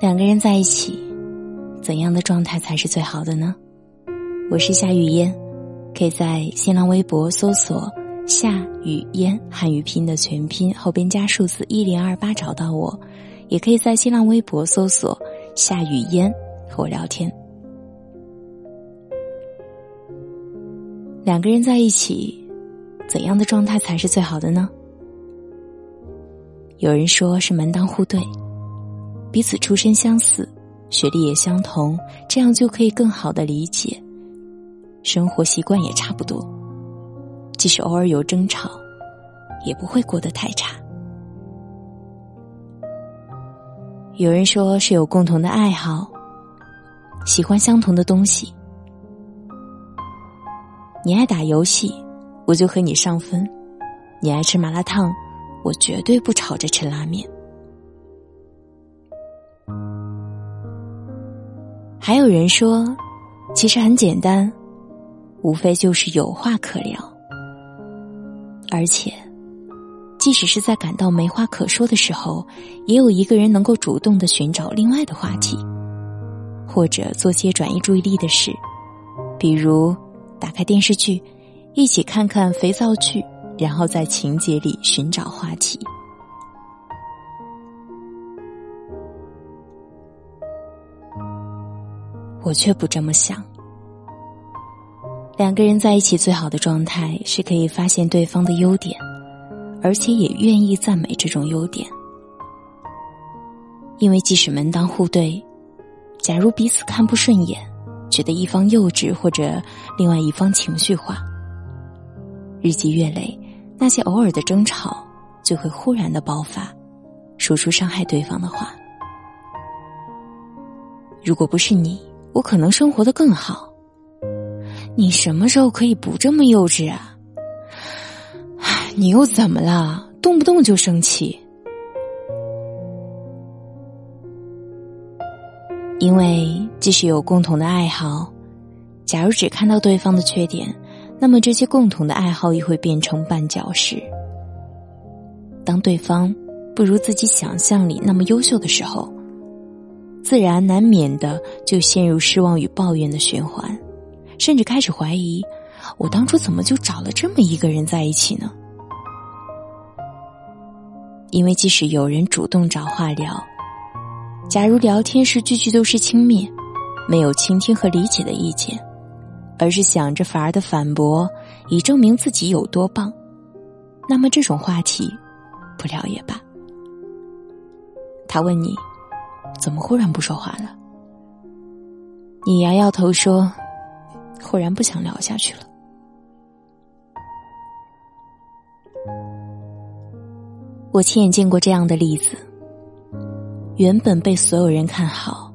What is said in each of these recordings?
两个人在一起，怎样的状态才是最好的呢？我是夏雨嫣，可以在新浪微博搜索“夏雨嫣”汉语拼音的全拼后边加数字一零二八找到我，也可以在新浪微博搜索“夏雨嫣”和我聊天。两个人在一起，怎样的状态才是最好的呢？有人说是门当户对。彼此出身相似，学历也相同，这样就可以更好的理解，生活习惯也差不多，即使偶尔有争吵，也不会过得太差。有人说是有共同的爱好，喜欢相同的东西。你爱打游戏，我就和你上分；你爱吃麻辣烫，我绝对不吵着吃拉面。还有人说，其实很简单，无非就是有话可聊。而且，即使是在感到没话可说的时候，也有一个人能够主动的寻找另外的话题，或者做些转移注意力的事，比如打开电视剧，一起看看肥皂剧，然后在情节里寻找话题。我却不这么想。两个人在一起最好的状态是可以发现对方的优点，而且也愿意赞美这种优点。因为即使门当户对，假如彼此看不顺眼，觉得一方幼稚或者另外一方情绪化，日积月累，那些偶尔的争吵就会忽然的爆发，说出伤害对方的话。如果不是你。我可能生活的更好。你什么时候可以不这么幼稚啊？你又怎么了？动不动就生气？因为即使有共同的爱好，假如只看到对方的缺点，那么这些共同的爱好也会变成绊脚石。当对方不如自己想象里那么优秀的时候。自然难免的就陷入失望与抱怨的循环，甚至开始怀疑：我当初怎么就找了这么一个人在一起呢？因为即使有人主动找话聊，假如聊天时句句都是轻蔑，没有倾听和理解的意见，而是想着反而的反驳，以证明自己有多棒，那么这种话题不聊也罢。他问你。怎么忽然不说话了？你摇摇头说：“忽然不想聊下去了。”我亲眼见过这样的例子：原本被所有人看好，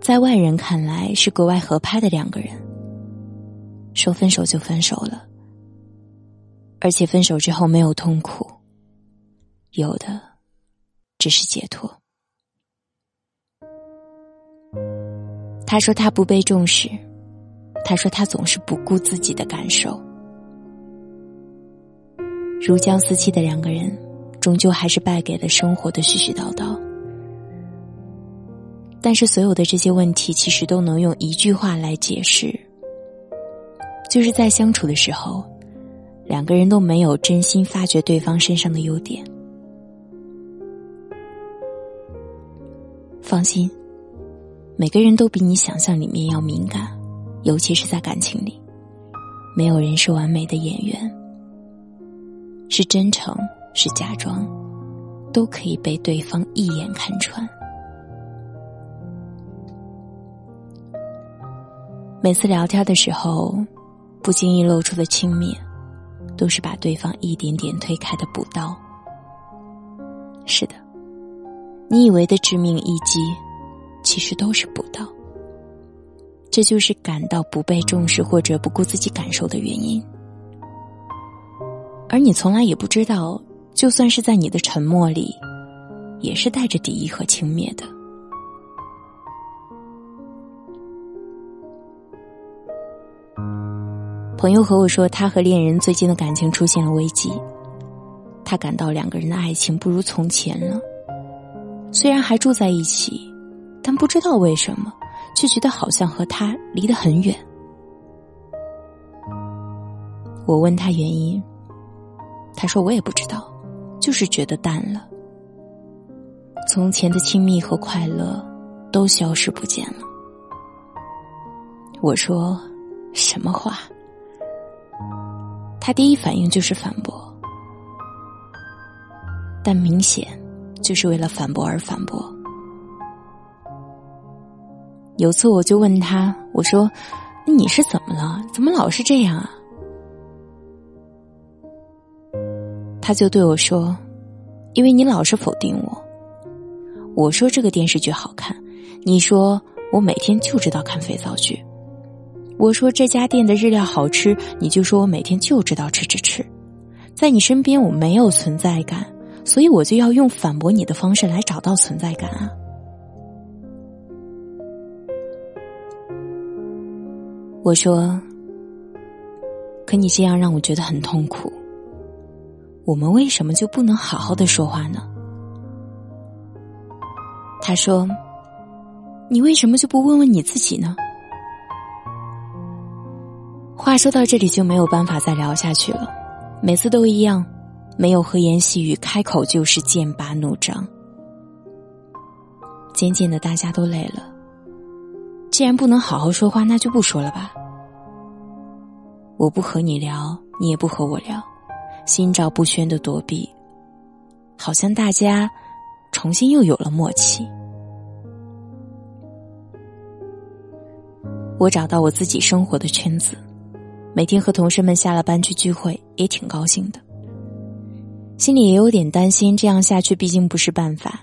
在外人看来是格外合拍的两个人，说分手就分手了，而且分手之后没有痛苦，有的只是解脱。他说他不被重视，他说他总是不顾自己的感受。如胶似漆的两个人，终究还是败给了生活的絮絮叨叨。但是所有的这些问题，其实都能用一句话来解释，就是在相处的时候，两个人都没有真心发掘对方身上的优点。放心。每个人都比你想象里面要敏感，尤其是在感情里，没有人是完美的演员，是真诚是假装，都可以被对方一眼看穿。每次聊天的时候，不经意露出的轻蔑，都是把对方一点点推开的补刀。是的，你以为的致命一击。其实都是补刀，这就是感到不被重视或者不顾自己感受的原因。而你从来也不知道，就算是在你的沉默里，也是带着敌意和轻蔑的。朋友和我说，他和恋人最近的感情出现了危机，他感到两个人的爱情不如从前了。虽然还住在一起，但不知道为什么，却觉得好像和他离得很远。我问他原因，他说我也不知道，就是觉得淡了。从前的亲密和快乐都消失不见了。我说什么话？他第一反应就是反驳，但明显就是为了反驳而反驳。有次我就问他，我说：“你是怎么了？怎么老是这样啊？”他就对我说：“因为你老是否定我。”我说：“这个电视剧好看。”你说：“我每天就知道看肥皂剧。”我说这家店的日料好吃，你就说我每天就知道吃吃吃，在你身边我没有存在感，所以我就要用反驳你的方式来找到存在感啊。我说，可你这样让我觉得很痛苦。我们为什么就不能好好的说话呢？他说，你为什么就不问问你自己呢？话说到这里就没有办法再聊下去了，每次都一样，没有和言细语，开口就是剑拔弩张。渐渐的，大家都累了。既然不能好好说话，那就不说了吧。我不和你聊，你也不和我聊，心照不宣的躲避，好像大家重新又有了默契。我找到我自己生活的圈子。每天和同事们下了班去聚会，也挺高兴的。心里也有点担心，这样下去毕竟不是办法。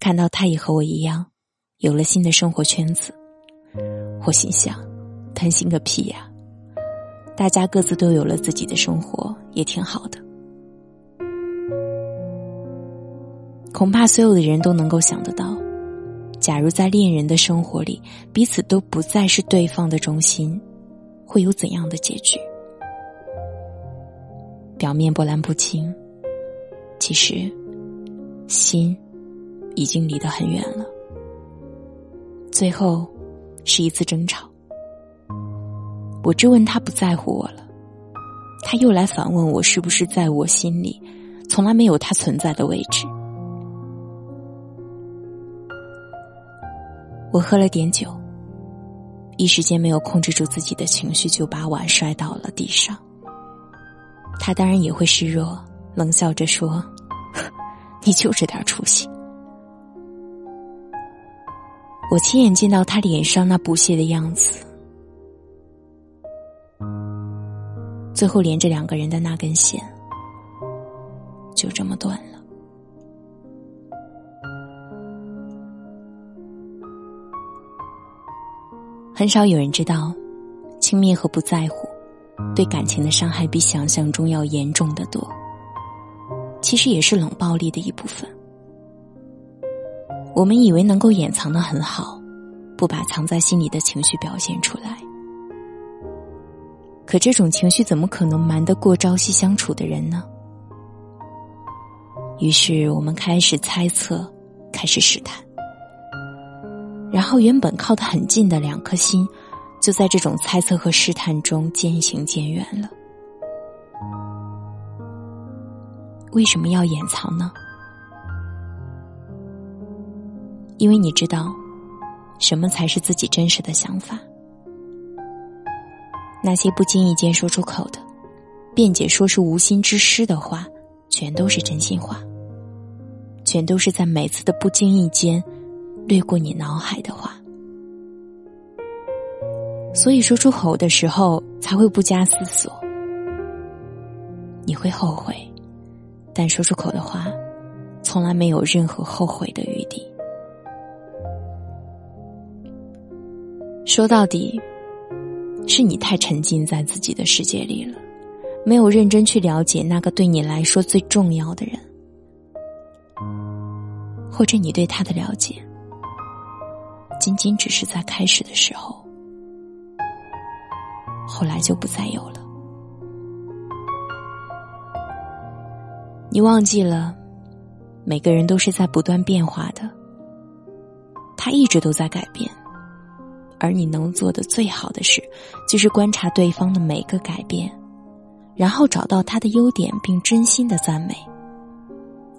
看到他也和我一样，有了新的生活圈子，我心想：贪心个屁呀！大家各自都有了自己的生活，也挺好的。恐怕所有的人都能够想得到。假如在恋人的生活里，彼此都不再是对方的中心，会有怎样的结局？表面波澜不惊，其实心已经离得很远了。最后是一次争吵，我质问他不在乎我了，他又来反问我是不是在我心里从来没有他存在的位置。我喝了点酒，一时间没有控制住自己的情绪，就把碗摔到了地上。他当然也会示弱，冷笑着说：“ 你就这点出息。”我亲眼见到他脸上那不屑的样子，最后连着两个人的那根线就这么断了。很少有人知道，轻蔑和不在乎，对感情的伤害比想象中要严重的多。其实也是冷暴力的一部分。我们以为能够掩藏的很好，不把藏在心里的情绪表现出来。可这种情绪怎么可能瞒得过朝夕相处的人呢？于是我们开始猜测，开始试探。然后，原本靠得很近的两颗心，就在这种猜测和试探中渐行渐远了。为什么要掩藏呢？因为你知道，什么才是自己真实的想法。那些不经意间说出口的，辩解说是无心之失的话，全都是真心话，全都是在每次的不经意间。掠过你脑海的话，所以说出口的时候才会不加思索。你会后悔，但说出口的话，从来没有任何后悔的余地。说到底，是你太沉浸在自己的世界里了，没有认真去了解那个对你来说最重要的人，或者你对他的了解。仅仅只是在开始的时候，后来就不再有了。你忘记了，每个人都是在不断变化的，他一直都在改变，而你能做的最好的事，就是观察对方的每个改变，然后找到他的优点，并真心的赞美，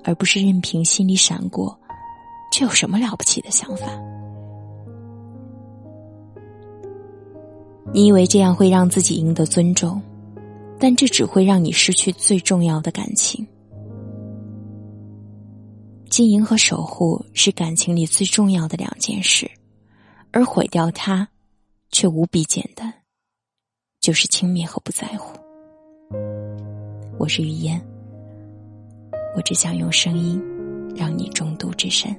而不是任凭心里闪过，这有什么了不起的想法？你以为这样会让自己赢得尊重，但这只会让你失去最重要的感情。经营和守护是感情里最重要的两件事，而毁掉它，却无比简单，就是轻蔑和不在乎。我是雨嫣，我只想用声音让你中毒至深。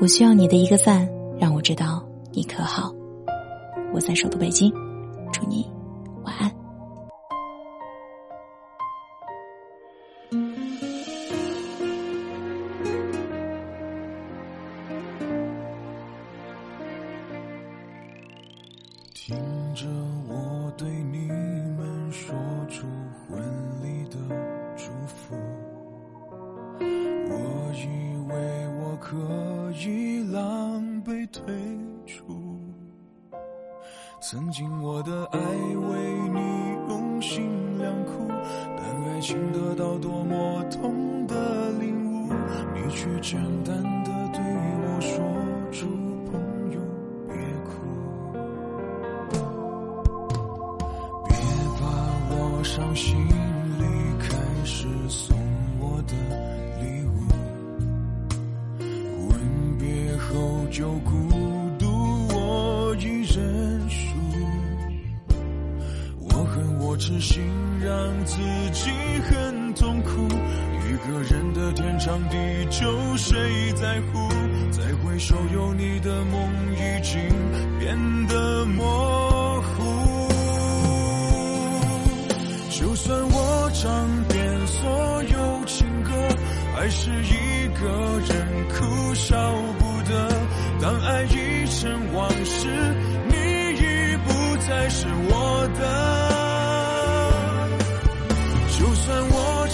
我需要你的一个赞，让我知道你可好。我在首都北京，曾经我的爱为你用心良苦，但爱情得到多么痛的领悟，你却简单的对我说出朋友，别哭，别把我。伤心我痴心让自己很痛苦，一个人的天长地久谁在乎？再回首有你的梦已经变得模糊。就算我唱遍所有情歌，还是一个人哭笑不得。当爱已成往事，你已不再是我的。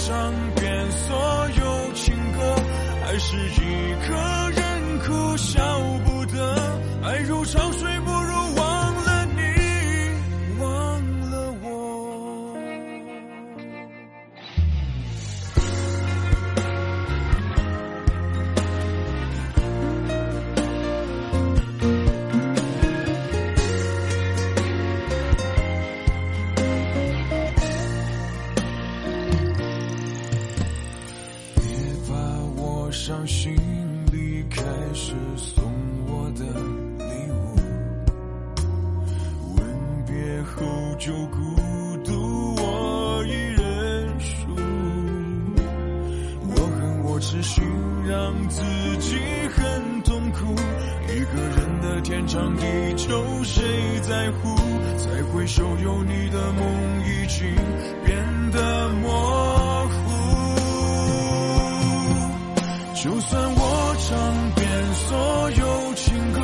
唱遍所有情歌，还是一个人哭笑不得。爱如潮水。自己很痛苦，一个人的天长地久谁在乎？再回首有你的梦已经变得模糊。就算我唱遍所有情歌，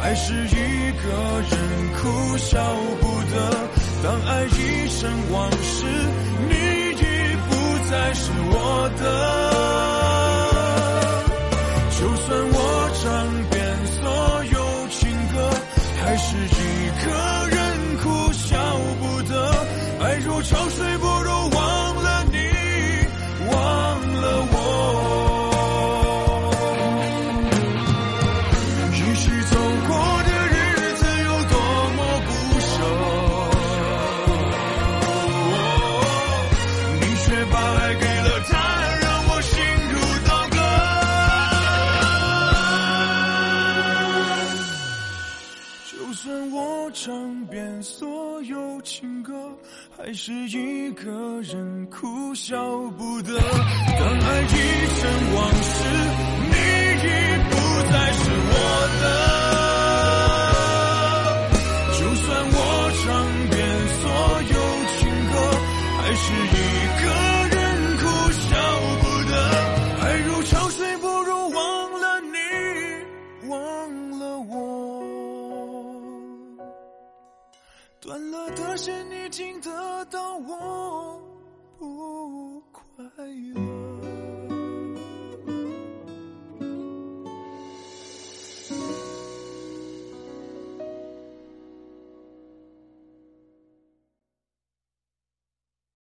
还是一个人哭笑不得。当爱已成往事，你已不再是我的。得。爱还是一个人哭笑不得。当爱已成往事，你已不再是我的。you.